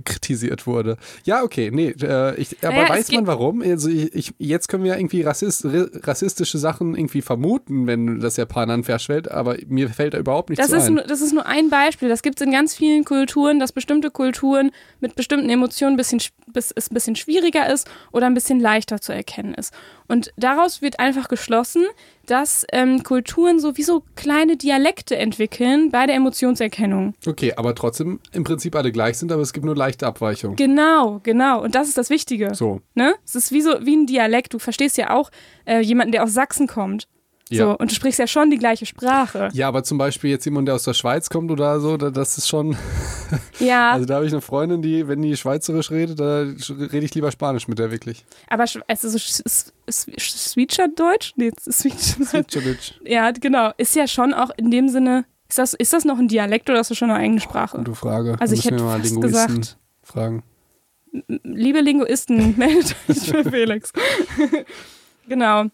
kritisiert wurde. Ja, okay, nee, äh, ich, aber naja, weiß man warum? Also ich, ich, jetzt können wir ja irgendwie Rassist, rassistische Sachen irgendwie vermuten, wenn das Japanern verschwellt, aber mir fällt da überhaupt nichts das ist ein. Nur, das ist nur ein Beispiel. Das gibt es in ganz vielen Kulturen, dass bestimmte Kulturen mit bestimmten Emotionen ein bisschen, bis, es ein bisschen schwieriger ist oder ein bisschen leichter zu erkennen ist. Und daraus wird einfach geschlossen, dass ähm, Kulturen sowieso kleine Dialekte entwickeln bei der Emotionserkennung. Okay, aber trotzdem im Prinzip alle gleich sind, aber es gibt nur leichte Abweichungen. Genau, genau. Und das ist das Wichtige. So. Ne? Es ist wie so wie ein Dialekt. Du verstehst ja auch äh, jemanden, der aus Sachsen kommt. Ja. So, und du sprichst ja schon die gleiche Sprache. Ja, aber zum Beispiel jetzt jemand, der aus der Schweiz kommt oder so, das ist schon. Ja. Also da habe ich eine Freundin, die, wenn die Schweizerisch redet, da rede ich lieber Spanisch mit der wirklich. Aber also so Switcherdeutsch? Nee, Switcherdeutsch. Ja, genau. Ist ja schon auch in dem Sinne. Ist das, ist das noch ein Dialekt oder ist das schon eine eigene Sprache? Gute Frage. Also ich hätte fast gesagt, fragen. Liebe Linguisten, meldet euch für Felix. genau.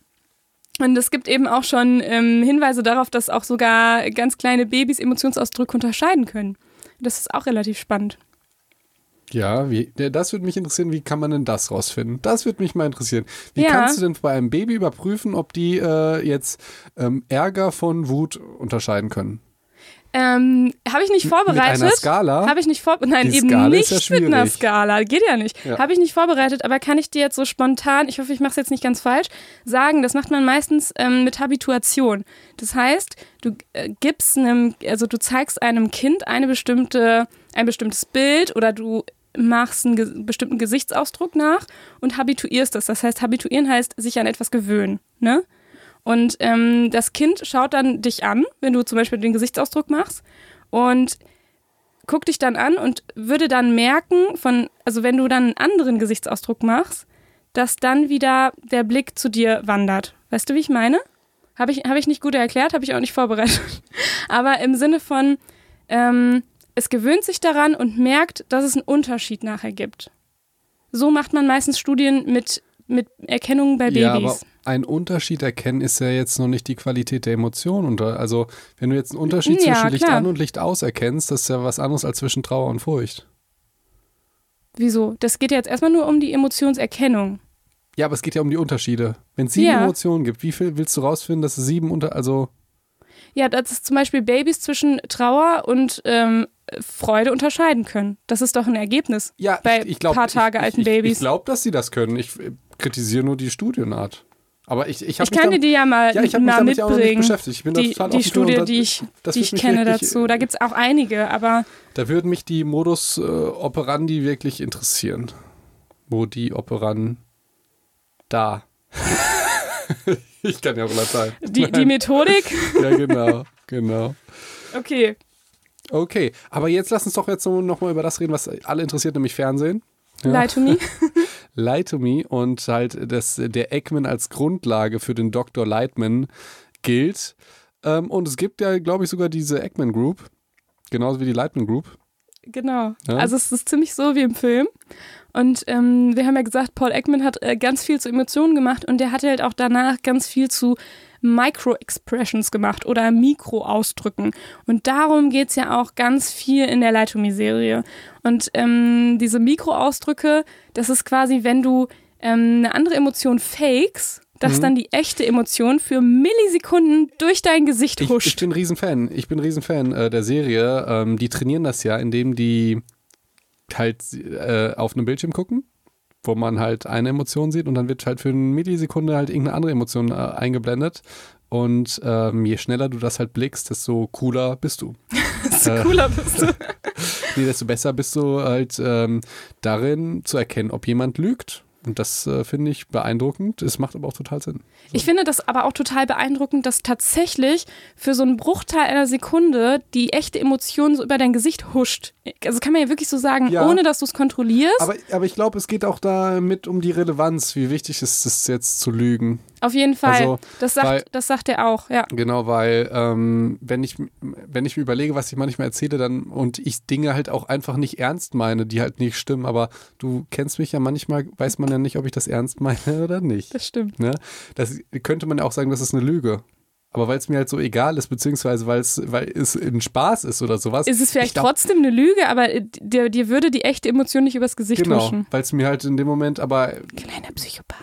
Und es gibt eben auch schon ähm, Hinweise darauf, dass auch sogar ganz kleine Babys Emotionsausdrücke unterscheiden können. Das ist auch relativ spannend. Ja, wie, das würde mich interessieren, wie kann man denn das rausfinden? Das würde mich mal interessieren. Wie ja. kannst du denn bei einem Baby überprüfen, ob die äh, jetzt ähm, Ärger von Wut unterscheiden können? Ähm, habe ich nicht vorbereitet. Mit einer Skala? Habe ich nicht vorbereitet. Nein, eben Skala nicht ja mit einer Skala. Geht ja nicht. Ja. Habe ich nicht vorbereitet, aber kann ich dir jetzt so spontan, ich hoffe, ich mache es jetzt nicht ganz falsch, sagen, das macht man meistens ähm, mit Habituation. Das heißt, du äh, gibst einem, also du zeigst einem Kind eine bestimmte, ein bestimmtes Bild oder du machst einen ge bestimmten Gesichtsausdruck nach und habituierst das. Das heißt, habituieren heißt sich an etwas gewöhnen. Ne? Und ähm, das Kind schaut dann dich an, wenn du zum Beispiel den Gesichtsausdruck machst und guckt dich dann an und würde dann merken, von, also wenn du dann einen anderen Gesichtsausdruck machst, dass dann wieder der Blick zu dir wandert. Weißt du, wie ich meine? Habe ich, hab ich nicht gut erklärt, habe ich auch nicht vorbereitet. Aber im Sinne von, ähm, es gewöhnt sich daran und merkt, dass es einen Unterschied nachher gibt. So macht man meistens Studien mit, mit Erkennungen bei Babys. Ja, aber ein Unterschied erkennen ist ja jetzt noch nicht die Qualität der Emotionen. Also wenn du jetzt einen Unterschied ja, zwischen Licht klar. an und Licht aus erkennst, das ist ja was anderes als zwischen Trauer und Furcht. Wieso? Das geht ja jetzt erstmal nur um die Emotionserkennung. Ja, aber es geht ja um die Unterschiede. Wenn es sieben Ja. Emotionen gibt, wie viel willst du rausfinden, dass es sieben unter, also Ja, dass es zum Beispiel Babys zwischen Trauer und ähm, Freude unterscheiden können. Das ist doch ein Ergebnis. ja, Bei ich, ich glaube, paar Tage ich, alten ich, Babys. Ich glaube, dass sie das können. Ich äh, kritisiere nur die Studienart. Aber ich, ich habe Ich kann dir die ja mal, ja, ich hab mich mal damit ja auch noch nicht mitbringen. beschäftigt. Ich bin da die total die Studie, das- die ich, die ich kenne wirklich- dazu. Da gibt es auch einige, aber Da würden mich die Modus äh, operandi wirklich interessieren. Wo die operan da. ich kann ja auch Latein. die, die Methodik. Ja, genau, genau. Okay. Okay, aber jetzt lass uns doch jetzt nochmal über das reden, was alle interessiert, nämlich Fernsehen. Ja. Lie to me. Lie to Me und halt das, der Eggman als Grundlage für den Dr. Lightman gilt. Ähm, und es gibt ja, glaube ich, sogar diese Eggman Group, genauso wie die Lightman Group. Genau. Ja. Also es ist ziemlich so wie im Film. Und ähm, wir haben ja gesagt, Paul Ekman hat äh, ganz viel zu Emotionen gemacht und der hatte halt auch danach ganz viel zu Micro-Expressions gemacht oder Mikro-Ausdrücken. Und darum geht es ja auch ganz viel in der Leitomi-Serie. Und ähm, diese Mikro-Ausdrücke, das ist quasi, wenn du ähm, eine andere Emotion fakes, dass Mhm. dann die echte Emotion für Millisekunden durch dein Gesicht Ich, huscht. ich bin ein Riesenfan. Ich bin ein Riesenfan äh, der Serie. Ähm, die trainieren das ja, indem die halt äh, auf einem Bildschirm gucken, wo man halt eine Emotion sieht und dann wird halt für eine Millisekunde halt irgendeine andere Emotion äh, eingeblendet. Und ähm, je schneller du das halt blickst, desto cooler bist du. desto Äh. cooler bist du. nee, desto besser bist du halt ähm, darin zu erkennen, ob jemand lügt. Und das äh, finde ich beeindruckend. Es macht aber auch total Sinn. Ich finde das aber auch total beeindruckend, dass tatsächlich für so einen Bruchteil einer Sekunde die echte Emotion so über dein Gesicht huscht. Also kann man ja wirklich so sagen, Ja. ohne dass du es kontrollierst. Aber, aber ich glaube, es geht auch damit um die Relevanz. Wie wichtig ist es jetzt zu lügen? Auf jeden Fall. Also, das, sagt, weil- das sagt er auch, ja. Genau, weil ähm, wenn, ich, wenn ich mir überlege, was ich manchmal erzähle, dann und ich Dinge halt auch einfach nicht ernst meine, die halt nicht stimmen, aber du kennst mich ja manchmal, weiß man ja nicht, ob ich das ernst meine oder nicht. Das stimmt. Ne? Das könnte man ja auch sagen, das ist eine Lüge. Aber weil es mir halt so egal ist, beziehungsweise weil es, weil es ein Spaß ist oder sowas. Ist es vielleicht ich glaub, trotzdem eine Lüge, aber äh, dir, dir würde die echte Emotion nicht übers Gesicht Genau, huschen. weil es mir halt in dem Moment, aber, Kleiner Psychopath.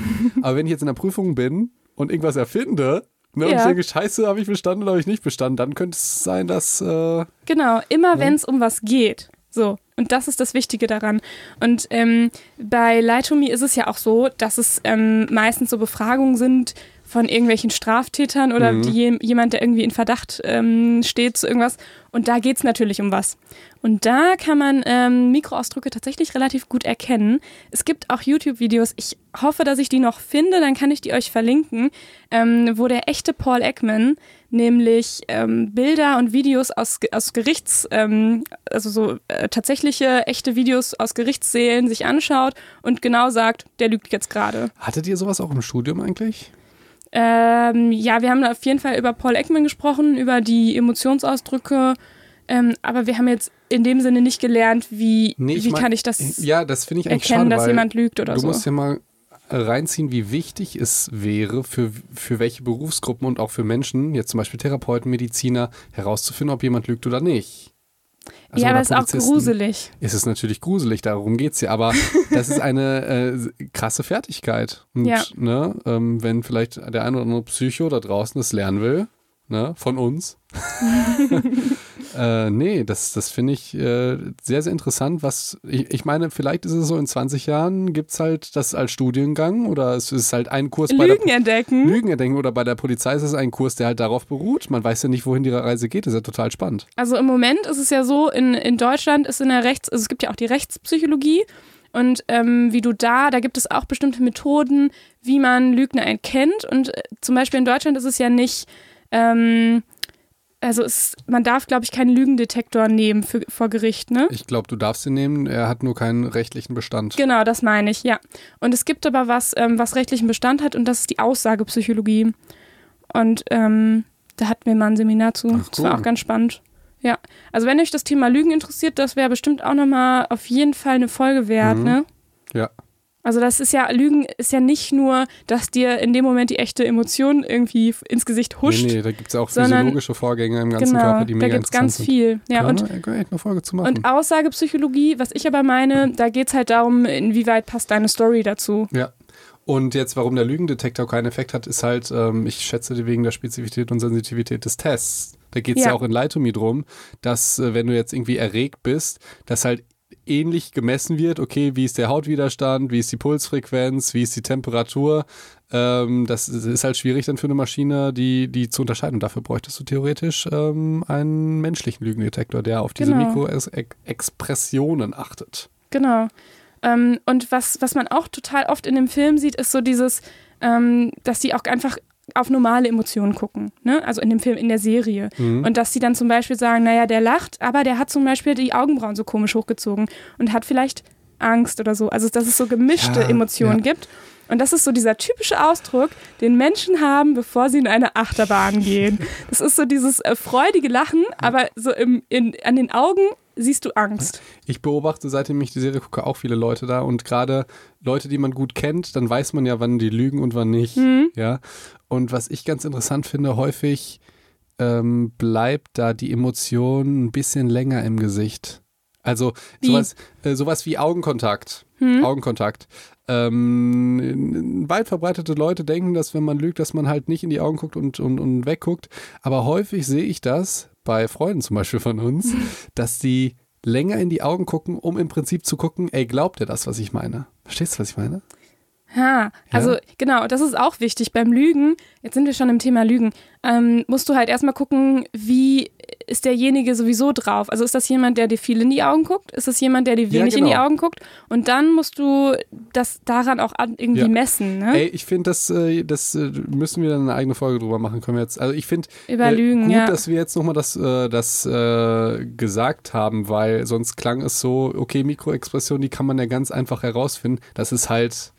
aber wenn ich jetzt in der Prüfung bin und irgendwas erfinde, ne, und Ja. ich denke, scheiße, habe ich bestanden oder habe ich nicht bestanden, dann könnte es sein, dass äh, Genau, immer wenn es um was geht. So. Und das ist das Wichtige daran. Und ähm, bei Lie to Me ist es ja auch so, dass es ähm, meistens so Befragungen sind von irgendwelchen Straftätern oder Mhm. die, jemand, der irgendwie in Verdacht ähm, steht zu irgendwas. Und da geht es natürlich um was. Und da kann man ähm, Mikroausdrücke tatsächlich relativ gut erkennen. Es gibt auch YouTube-Videos, ich hoffe, dass ich die noch finde, dann kann ich die euch verlinken, ähm, wo der echte Paul Ekman nämlich ähm, Bilder und Videos aus, aus Gerichts, ähm, also so äh, tatsächliche echte Videos aus Gerichtssälen sich anschaut und genau sagt, der lügt jetzt gerade. hattet ihr sowas auch im Studium eigentlich? Ähm, ja, wir haben auf jeden Fall über Paul Ekman gesprochen, über die Emotionsausdrücke, ähm, aber wir haben jetzt in dem Sinne nicht gelernt, wie, Nee, ich wie mein- kann ich das Ja, das ich erkennen, schade, dass jemand lügt oder du so. musst ja mal reinziehen, wie wichtig es wäre für, für welche Berufsgruppen und auch für Menschen, jetzt zum Beispiel Therapeuten, Mediziner, herauszufinden, ob jemand lügt oder nicht. Also ja, aber es ist auch gruselig. Es ist natürlich gruselig, darum geht es ja, aber das ist eine äh, krasse Fertigkeit. Und Ja. ne, ähm, wenn vielleicht der ein oder andere Psycho da draußen das lernen will, ne, von uns. äh, nee, das, das finde ich äh, sehr, sehr interessant. Was ich, ich meine, vielleicht ist es so, in 20 Jahren gibt es halt das als Studiengang oder es ist halt ein Kurs bei der Lügen entdecken. Lügen erdenken oder bei der Polizei ist es ein Kurs, der halt darauf beruht. Man weiß ja nicht, wohin die Reise geht. Das ist ja total spannend. Also im Moment ist es ja so, in, in Deutschland ist in der Rechts, also es gibt ja auch die Rechtspsychologie und ähm, wie du da, da gibt es auch bestimmte Methoden, wie man Lügner erkennt und äh, zum Beispiel in Deutschland ist es ja nicht, ähm, also es, man darf glaube ich keinen Lügendetektor nehmen für, vor Gericht, ne? Ich glaube, du darfst ihn nehmen. Er hat nur keinen rechtlichen Bestand. Genau, das meine ich, ja. Und es gibt aber was, ähm, was rechtlichen Bestand hat und das ist die Aussagepsychologie. Und ähm, da hatten wir mal ein Seminar zu. Ach, Das war cool. auch ganz spannend. Ja, also wenn euch das Thema Lügen interessiert, das wäre bestimmt auch nochmal auf jeden Fall eine Folge wert, Mhm. ne? Ja. Also das ist ja, Lügen ist ja nicht nur, dass dir in dem Moment die echte Emotion irgendwie ins Gesicht huscht. Nee, nee, da gibt es auch physiologische Vorgänge im ganzen genau, Körper, die da mega gibt es ganz interessant viel. Ja, sind. und eine Folge zu machen. und Aussagepsychologie, was ich aber meine, da geht es halt darum, inwieweit passt deine Story dazu. ja. Und jetzt, warum der Lügendetektor keinen Effekt hat, ist halt, ähm, ich schätze wegen der Spezifität und Sensitivität des Tests. Da geht es ja. Ja. auch in Lightomy drum, dass äh, wenn du jetzt irgendwie erregt bist, dass halt ähnlich gemessen wird, okay, wie ist der Hautwiderstand, wie ist die Pulsfrequenz, wie ist die Temperatur. Ähm, das ist halt schwierig dann für eine Maschine, die, die zu unterscheiden. Und dafür bräuchtest du theoretisch ähm, einen menschlichen Lügendetektor, der auf diese Genau. Mikroexpressionen achtet. Genau. Ähm, und was, was man auch total oft in dem Film sieht, ist so dieses, ähm, dass die auch einfach auf normale Emotionen gucken. Ne? Also in dem Film, in der Serie. Mhm. Und dass sie dann zum Beispiel sagen, naja, der lacht, aber der hat zum Beispiel die Augenbrauen so komisch hochgezogen und hat vielleicht Angst oder so. Also dass es so gemischte Ja, Emotionen ja. gibt. Und das ist so dieser typische Ausdruck, den Menschen haben, bevor sie in eine Achterbahn gehen. Das ist so dieses äh, freudige Lachen, aber so im, in, an den Augen siehst du Angst. Ich beobachte, seitdem ich die Serie gucke, auch viele Leute da und gerade Leute, die man gut kennt, dann weiß man ja, wann die lügen und wann nicht. Mhm. Ja. Und was ich ganz interessant finde, häufig ähm, bleibt da die Emotion ein bisschen länger im Gesicht. Also Wie? sowas, äh, sowas wie Augenkontakt. Hm? Augenkontakt. Ähm, weit verbreitete Leute denken, dass wenn man lügt, dass man halt nicht in die Augen guckt und, und, und wegguckt. Aber häufig sehe ich das bei Freunden zum Beispiel von uns, dass die länger in die Augen gucken, um im Prinzip zu gucken, ey, glaubt er das, was ich meine? Verstehst du, was ich meine? Ha, also genau, das ist auch wichtig beim Lügen. Jetzt sind wir schon im Thema Lügen. Ähm, musst du halt erstmal gucken, wie ist derjenige sowieso drauf? Also ist das jemand, der dir viel in die Augen guckt? Ist das jemand, der dir Ja, wenig in die genau. Augen guckt? Und dann musst du das daran auch irgendwie Ja. messen, ne? Ey, ich finde, das, äh, das äh, müssen wir dann eine eigene Folge drüber machen. Können wir jetzt. Also ich finde Über äh, Lügen, gut, ja. dass wir jetzt nochmal das, äh, das äh, gesagt haben, weil sonst klang es so, okay, Mikroexpression, die kann man ja ganz einfach herausfinden. Das ist halt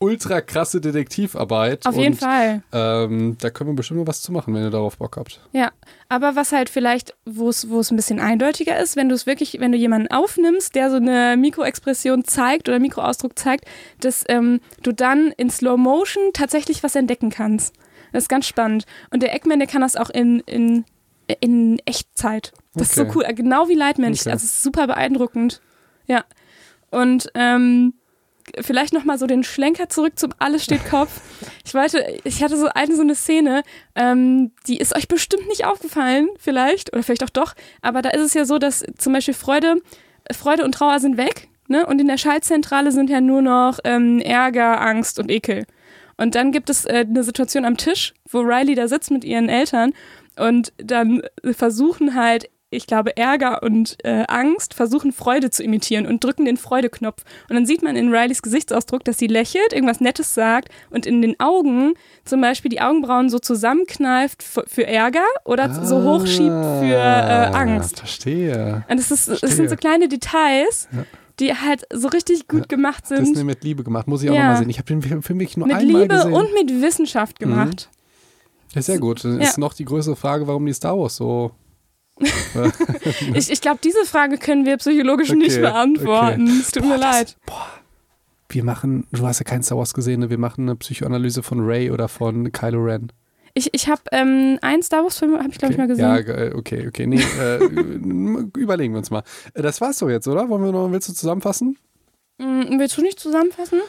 ultra krasse Detektivarbeit. Auf jeden und, Fall. Ähm, da können wir bestimmt mal was zu machen, wenn ihr darauf Bock habt. Ja, aber was halt vielleicht, wo es ein bisschen eindeutiger ist, wenn du es wirklich, wenn du jemanden aufnimmst, der so eine Mikroexpression zeigt oder Mikroausdruck zeigt, dass ähm, du dann in Slow Motion tatsächlich was entdecken kannst. Das ist ganz spannend. Und der Eggman, der kann das auch in, in, in Echtzeit. Das Okay. ist so cool. Genau wie Leitmensch. Okay. Also super beeindruckend. Ja. Und ähm, vielleicht nochmal so den Schlenker zurück zum Alles steht Kopf. Ich wollte, ich hatte so eine so eine Szene, ähm, die ist euch bestimmt nicht aufgefallen, vielleicht, oder vielleicht auch doch, aber da ist es ja so, dass zum Beispiel Freude, Freude und Trauer sind weg, ne? Und in der Schaltzentrale sind ja nur noch ähm, Ärger, Angst und Ekel. Und dann gibt es äh, eine Situation am Tisch, wo Riley da sitzt mit ihren Eltern und dann versuchen halt, ich glaube, Ärger und äh, Angst versuchen Freude zu imitieren und drücken den Freudeknopf. Und dann sieht man in Rileys Gesichtsausdruck, dass sie lächelt, irgendwas Nettes sagt und in den Augen zum Beispiel die Augenbrauen so zusammenkneift für, Ärger oder so hochschiebt für äh, Angst. Ah, Verstehe. Und es, ist, Verstehe. sind so kleine Details, Ja. die halt so richtig gut gemacht Das ist sind. mit Liebe gemacht. Muss ich auch Ja. nochmal sehen. Ich habe den Film für mich nur Mit einmal Liebe gesehen. und mit Wissenschaft gemacht. Ja, sehr gut. Dann Ja. ist noch die größere Frage, warum die Star Wars so. Ich, ich glaube, diese Frage können wir psychologisch Okay, nicht beantworten. Es tut mir das- leid. Wir machen, du hast ja keinen Star Wars gesehen, ne? wir machen eine Psychoanalyse von Ray oder von Kylo Ren. Ich, ich habe ähm, einen Star Wars-Film, habe ich glaube ich mal gesehen. Ja, ge- okay, okay. Nee, äh, überlegen wir uns mal. Äh, Das war's doch jetzt, oder? Wollen wir noch, willst du zusammenfassen? Mm, willst du nicht zusammenfassen?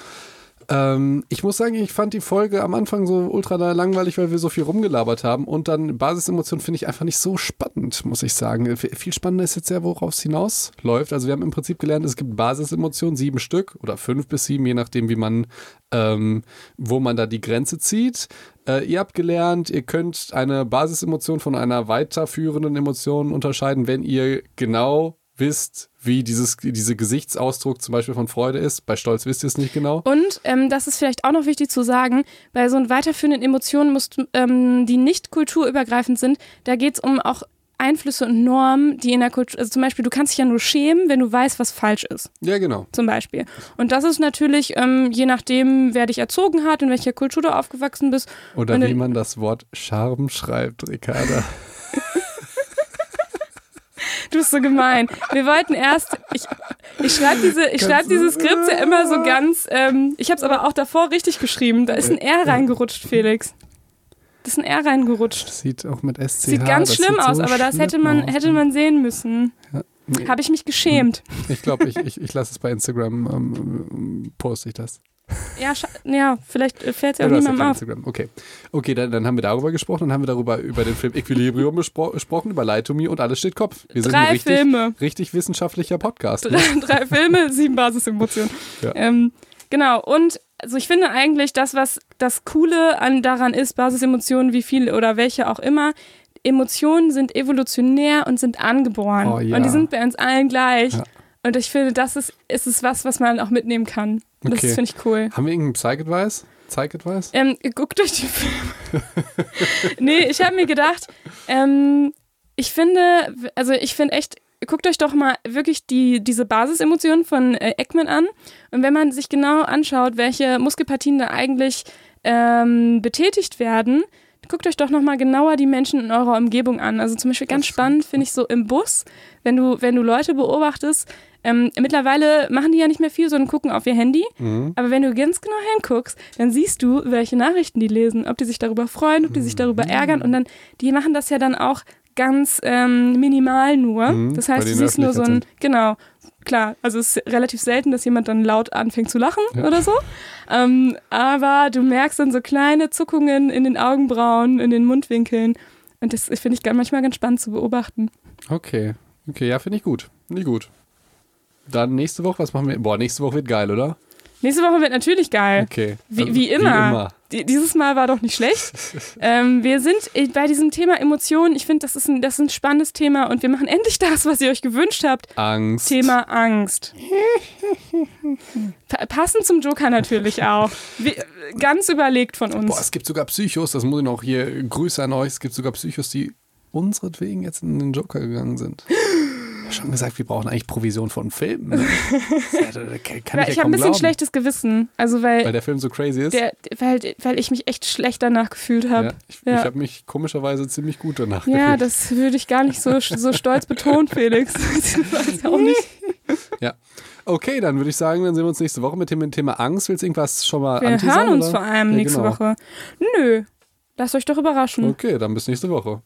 Ähm, ich muss sagen, ich fand die Folge am Anfang so ultra langweilig, weil wir so viel rumgelabert haben. Und dann Basisemotionen finde ich einfach nicht so spannend, muss ich sagen. F viel spannender ist jetzt ja, worauf es hinausläuft. Also wir haben im Prinzip gelernt, es gibt Basisemotionen, sieben Stück oder fünf bis sieben, je nachdem, wie man, ähm, wo man da die Grenze zieht. Äh, ihr habt gelernt, ihr könnt eine Basisemotion von einer weiterführenden Emotion unterscheiden, wenn ihr genau wisst, wie dieses, diese Gesichtsausdruck zum Beispiel von Freude ist. Bei Stolz wisst ihr es nicht genau. Und ähm, das ist vielleicht auch noch wichtig zu sagen, bei so weiterführenden Emotionen, musst, ähm, die nicht kulturübergreifend sind, da geht es um auch Einflüsse und Normen, die in der Kultur, also zum Beispiel, du kannst dich ja nur schämen, wenn du weißt, was falsch ist, Ja, genau. zum Beispiel. Und das ist natürlich, ähm, je nachdem, wer dich erzogen hat, in welcher Kultur du aufgewachsen bist. Oder wie man das Wort Charme schreibt, Ricarda. Du bist so gemein. Wir wollten erst, ich, ich schreibe diese, ich schreib diese Skripte immer so ganz, ähm, ich habe es aber auch davor richtig geschrieben. Da ist ein R reingerutscht, Felix. Das ist ein R reingerutscht. Das sieht auch mit SCH. Sieht ganz schlimm sieht aus, so aber das hätte man, aus. hätte man sehen müssen. Nee, Habe ich mich geschämt. ich glaube, ich, ich, ich lasse es bei Instagram, ähm, poste ich das. Ja, ja vielleicht fällt es ja Ja, niemandem auf. Instagram. Okay, okay dann, dann haben wir darüber gesprochen, dann haben wir darüber über den Film Equilibrium gesprochen, über Lie to Me und alles steht Kopf. Wir sind ein Drei richtig, Filme. richtig wissenschaftlicher Podcast. Ne? Drei, drei Filme, sieben Basisemotionen. Ja. Ähm, genau, und also ich finde eigentlich, das, was das Coole an, daran ist, Basisemotionen, wie viel oder welche auch immer, Emotionen sind evolutionär und sind angeboren. Oh, ja. Und die sind bei uns allen gleich. Ja. Und ich finde, das ist, ist es was, was man auch mitnehmen kann. Okay. Das finde ich cool. Haben wir irgendeinen Psych-Advice? Psych-Advice? Ähm, guckt euch die Filme. nee, ich habe mir gedacht, ähm, ich finde, also ich finde echt, guckt euch doch mal wirklich die, diese Basisemotionen von äh, Eckman an. Und wenn man sich genau anschaut, welche Muskelpartien da eigentlich ähm, betätigt werden, guckt euch doch nochmal genauer die Menschen in eurer Umgebung an. Also zum Beispiel ganz spannend finde ich so im Bus, wenn du, wenn du Leute beobachtest, ähm, mittlerweile machen die ja nicht mehr viel, sondern gucken auf ihr Handy. Mhm. Aber wenn du ganz genau hinguckst, dann siehst du, welche Nachrichten die lesen, ob die sich darüber freuen, ob die sich darüber ärgern. Und dann, die machen das ja dann auch ganz ähm, minimal nur. Mhm, das heißt, du siehst nur so ein, genau, klar, also es ist relativ selten, dass jemand dann laut anfängt zu lachen Ja. oder so. Ähm, aber du merkst dann so kleine Zuckungen in den Augenbrauen, in den Mundwinkeln. Und das finde ich manchmal ganz spannend zu beobachten. Okay. Okay, ja, finde ich gut. Finde ich gut. Dann nächste Woche, was machen wir? Boah, nächste Woche wird geil, oder? Nächste Woche wird natürlich geil. Okay. Wie, Also, wie immer. Wie immer. Die, dieses Mal war doch nicht schlecht. ähm, wir sind äh, bei diesem Thema Emotionen. Ich finde, das, ist ein- das ist ein spannendes Thema und wir machen endlich das, was ihr euch gewünscht habt. Angst. Thema Angst. Pa passend zum Joker natürlich auch. Wie, ganz überlegt von uns. Boah, es gibt sogar Psychos, das muss ich noch hier, Grüße an euch, es gibt sogar Psychos, die unseretwegen jetzt in den Joker gegangen sind. Ich hab schon gesagt, wir brauchen eigentlich Provision von Filmen. Ne? Ja, kann ich ich ja habe ein bisschen glauben, schlechtes Gewissen. Also weil, weil der Film so crazy ist. der, weil, weil ich mich echt schlecht danach gefühlt habe. ja, ich Ja. ich habe mich komischerweise ziemlich gut danach Ja, gefühlt. das würde ich gar nicht so, so stolz betonen, Felix. Das weiß auch nicht. Ja. Okay, dann würde ich sagen, dann sehen wir uns nächste Woche mit dem Thema Angst. Willst du irgendwas schon mal Wir hören uns oder? vor allem Ja, nächste genau. Woche. Nö, lasst euch doch überraschen. Okay, dann bis nächste Woche.